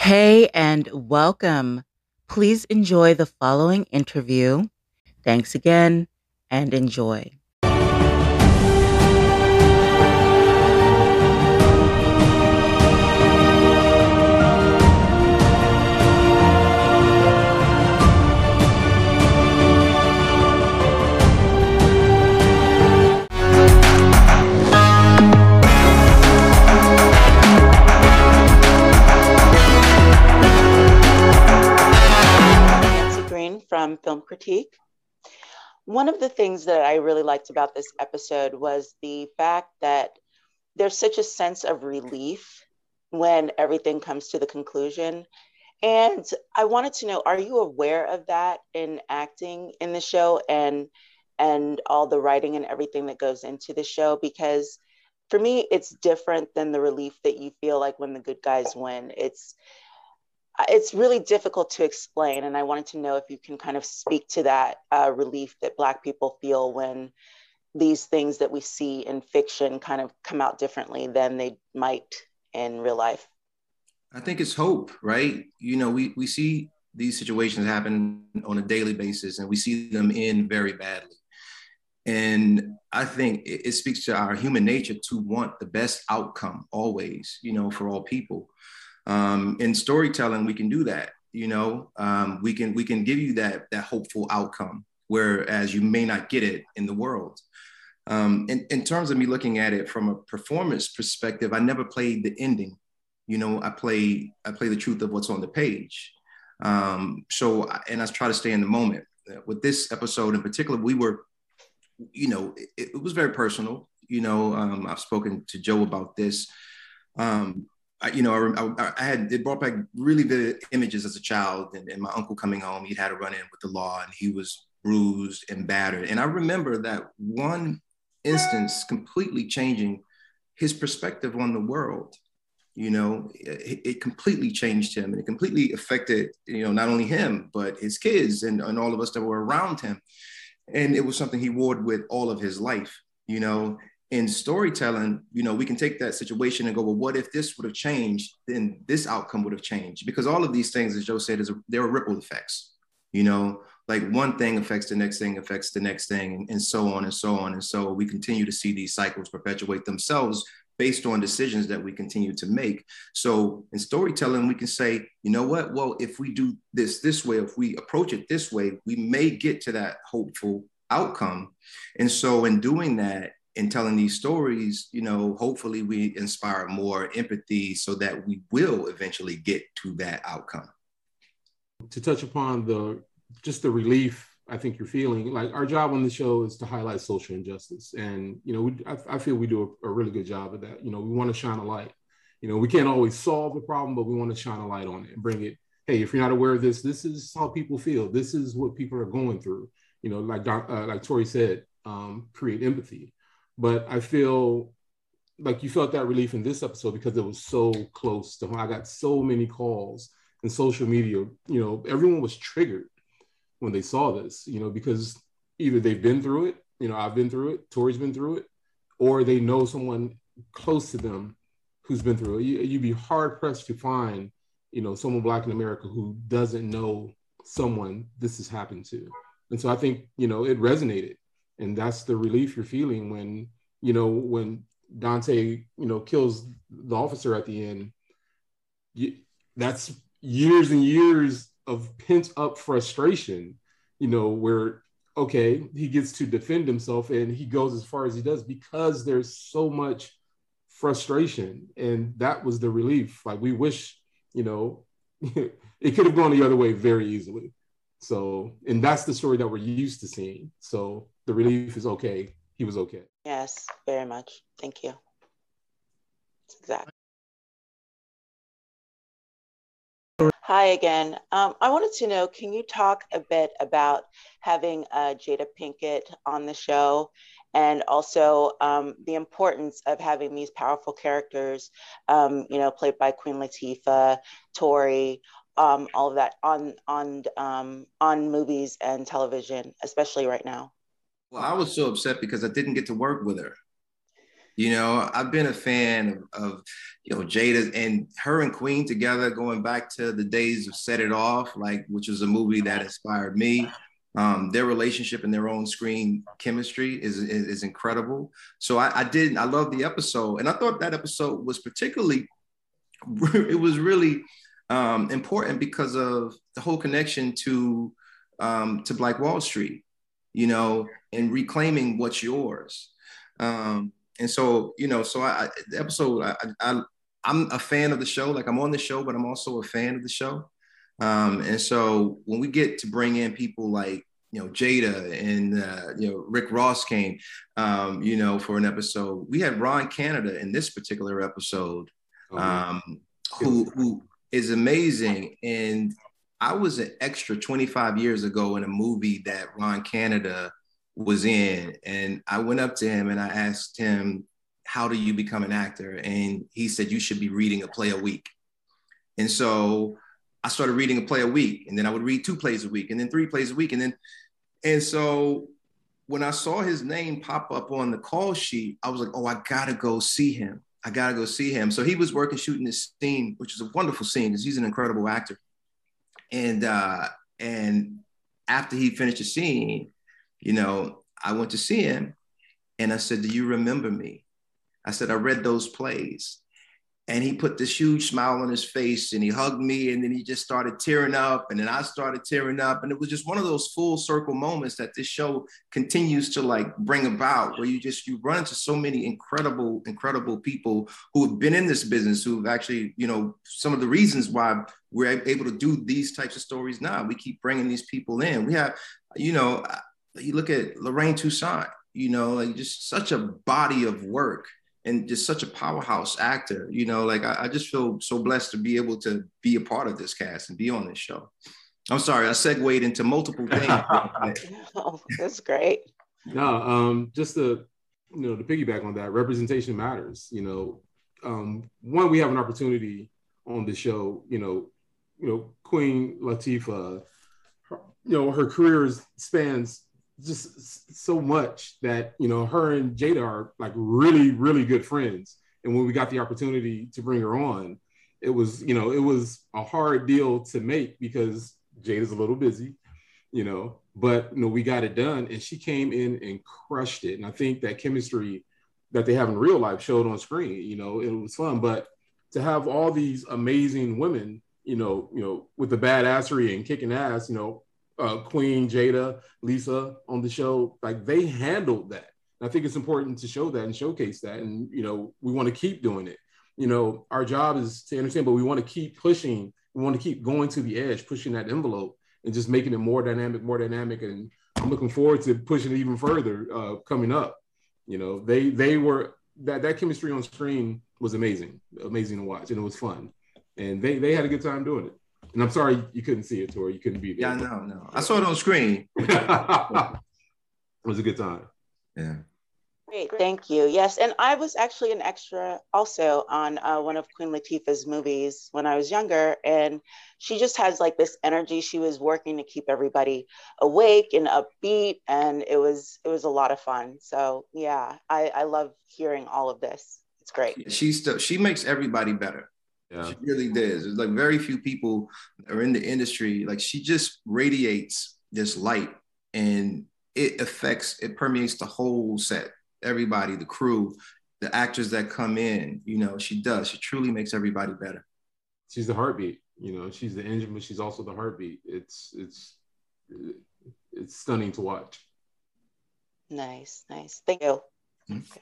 Hey, and welcome. Please enjoy the following interview. Thanks again and enjoy. Critique. One of the things that I really liked about this episode was the fact that there's such a sense of relief when everything comes to the conclusion. And I wanted to know, are you aware of that in acting in the show and and all the writing and everything that goes into the show? Because for me, it's different than the relief that you feel like when the good guys win. It's it's really difficult to explain and i wanted to know if you can kind of speak to that uh, relief that black people feel when these things that we see in fiction kind of come out differently than they might in real life. I think it's hope right? You know we, we see these situations happen on a daily basis and we see them end very badly. And i think it, it speaks to our human nature to want the best outcome always you know for all people um, in storytelling we can do that you know? Um, we can we can give you that that hopeful outcome whereas you may not get it in the world. Um, in, in terms of me looking at it from a performance perspective i never played the ending. You know i play i play the truth of what's on the page. Um, so and i try to stay in the moment. With this episode in particular we were you know it, it was very personal. You know um, i've spoken to joe about this. Um, I, you know, I, I, had it brought back really vivid images as a child, and, and my uncle coming home. He'd had a run in with the law, and he was bruised and battered. And I remember that one instance completely changing his perspective on the world. You know, it, it, completely changed him, and it completely affected you know not only him but his kids and, and all of us that were around him. And it was something he wore with all of his life. You know, in storytelling, you know, we can take that situation and go, well, what if this would have changed? Then this outcome would have changed because all of these things, as Joe said, is a, there are ripple effects. You know, like one thing affects the next thing, affects the next thing, and, so on and so on. And so we continue to see these cycles perpetuate themselves based on decisions that we continue to make. So in storytelling, we can say, you know what? Well, if we do this this way, if we approach it this way, we may get to that hopeful outcome. And so in doing that, in telling these stories, you know, hopefully we inspire more empathy so that we will eventually get to that outcome. To touch upon the just the relief I think you're feeling, like our job on the show is to highlight social injustice, and you know, we, I, I, feel we do a, a really good job of that. You know, we want to shine a light. You know, we can't always solve the problem, but we want to shine a light on it and bring it. Hey, if you're not aware of this, this is how people feel. This is what people are going through. You know, like uh, like Tory said, um, create empathy but I feel like you felt that relief in this episode because it was so close to home. I got so many calls and social media. You know, everyone was triggered when they saw this. You know, because either they've been through it. You know, I've been through it. Tory's been through it, or they know someone close to them who's been through it. You, you'd be hard pressed to find, you know, someone black in America who doesn't know someone this has happened to. And so I think, you know, it resonated and that's the relief you're feeling when you know when Dante you know kills the officer at the end. You, that's years and years of pent up frustration, you know, where okay, he gets to defend himself and he goes as far as he does because there's so much frustration. And that was the relief. Like we wish, you know, it could have gone the other way very easily. So, and that's the story that we're used to seeing. So the relief is okay. He was okay. Yes, very much. Thank you. Exactly. Hi again. Um, I wanted to know, can you talk a bit about having uh, Jada Pinkett on the show and also um, the importance of having these powerful characters, um, you know, played by Queen Latifah, Tory, um, all of that on on um, on movies and television, especially right now. Well, I was so upset because I didn't get to work with her. You know, I've been a fan of, of, you know Jada and her and Queen together, going back to the days of Set It Off, like which was a movie that inspired me. Um, their relationship and their own screen chemistry is, is, is incredible. So I, I did I love the episode, and I thought that episode was particularly it was really um, important because of the whole connection to um, to Black Wall Street, you know, and reclaiming what's yours. Um, and so, you know, so I, the episode, I, I, I'm a fan of the show. Like I'm on the show, but I'm also a fan of the show. Um, and so when we get to bring in people like, you know, Jada and, uh, you know, Rick Ross came, um, you know, for an episode, we had Ron Canada in this particular episode, oh, um, who, who is amazing. And I was an extra 25 years ago in a movie that Ron Canada was in. And I went up to him and I asked him, How do you become an actor? And he said, You should be reading a play a week. And so I started reading a play a week. And then I would read two plays a week and then three plays a week. And then, and so when I saw his name pop up on the call sheet, I was like, Oh, I gotta go see him. I gotta go see him. So he was working shooting this scene, which is a wonderful scene because he's an incredible actor. And uh, and after he finished the scene, you know, I went to see him and I said, Do you remember me? I said, I read those plays. And he put this huge smile on his face and he hugged me and then he just started tearing up and then I started tearing up. And it was just one of those full circle moments that this show continues to like bring about where you just, you run into so many incredible, incredible people who have been in this business, who've actually, you know, some of the reasons why we're able to do these types of stories now. We keep bringing these people in. We have, you know, you look at Lorraine Toussaint, you know, like just such a body of work and just such a powerhouse actor. You know, like I, I, just feel so blessed to be able to be a part of this cast and be on this show. I'm sorry, I segued into multiple things. oh, that's great. No, um, just to you know, to piggyback on that, representation matters. You know, um, one, we have an opportunity on the show. You know, you know, Queen Latifah. You know, her career spans just so much that you know her and Jada are like really really good friends. And when we got the opportunity to bring her on, it was you know it was a hard deal to make because Jada's a little busy, you know. But you know we got it done, and she came in and crushed it. And I think that chemistry that they have in real life showed on screen. You know, it was fun, but to have all these amazing women, you know, you know, with the badassery and kicking ass, you know, uh, Queen, Jada, Liza on the show, like they handled that. And I think it's important to show that and showcase that. And, you know, we want to keep doing it. You know, our job is to understand, but we want to keep pushing. We want to keep going to the edge, pushing that envelope and just making it more dynamic, more dynamic. And I'm looking forward to pushing it even further uh, coming up. You know, they they were that that chemistry on screen was amazing, amazing to watch, and it was fun. And they they had a good time doing it. And I'm sorry you couldn't see it, Tory. You couldn't be there. Yeah, no, no. I saw it on screen. it was a good time. Yeah. Great, thank you. Yes, and I was actually an extra also on uh, one of Queen Latifah's movies when I was younger, and she just has like this energy. She was working to keep everybody awake and upbeat, and it was it was a lot of fun. So yeah, I I love hearing all of this. It's great. She's still she makes everybody better. Yeah. She really does. There's like very few people are in the industry. Like she just radiates this light and it affects, it permeates the whole set, everybody, the crew, the actors that come in. You know, she does. She truly makes everybody better. She's the heartbeat. You know, she's the engine, but she's also the heartbeat. It's it's it's stunning to watch. Nice, nice. Thank you. Mm-hmm.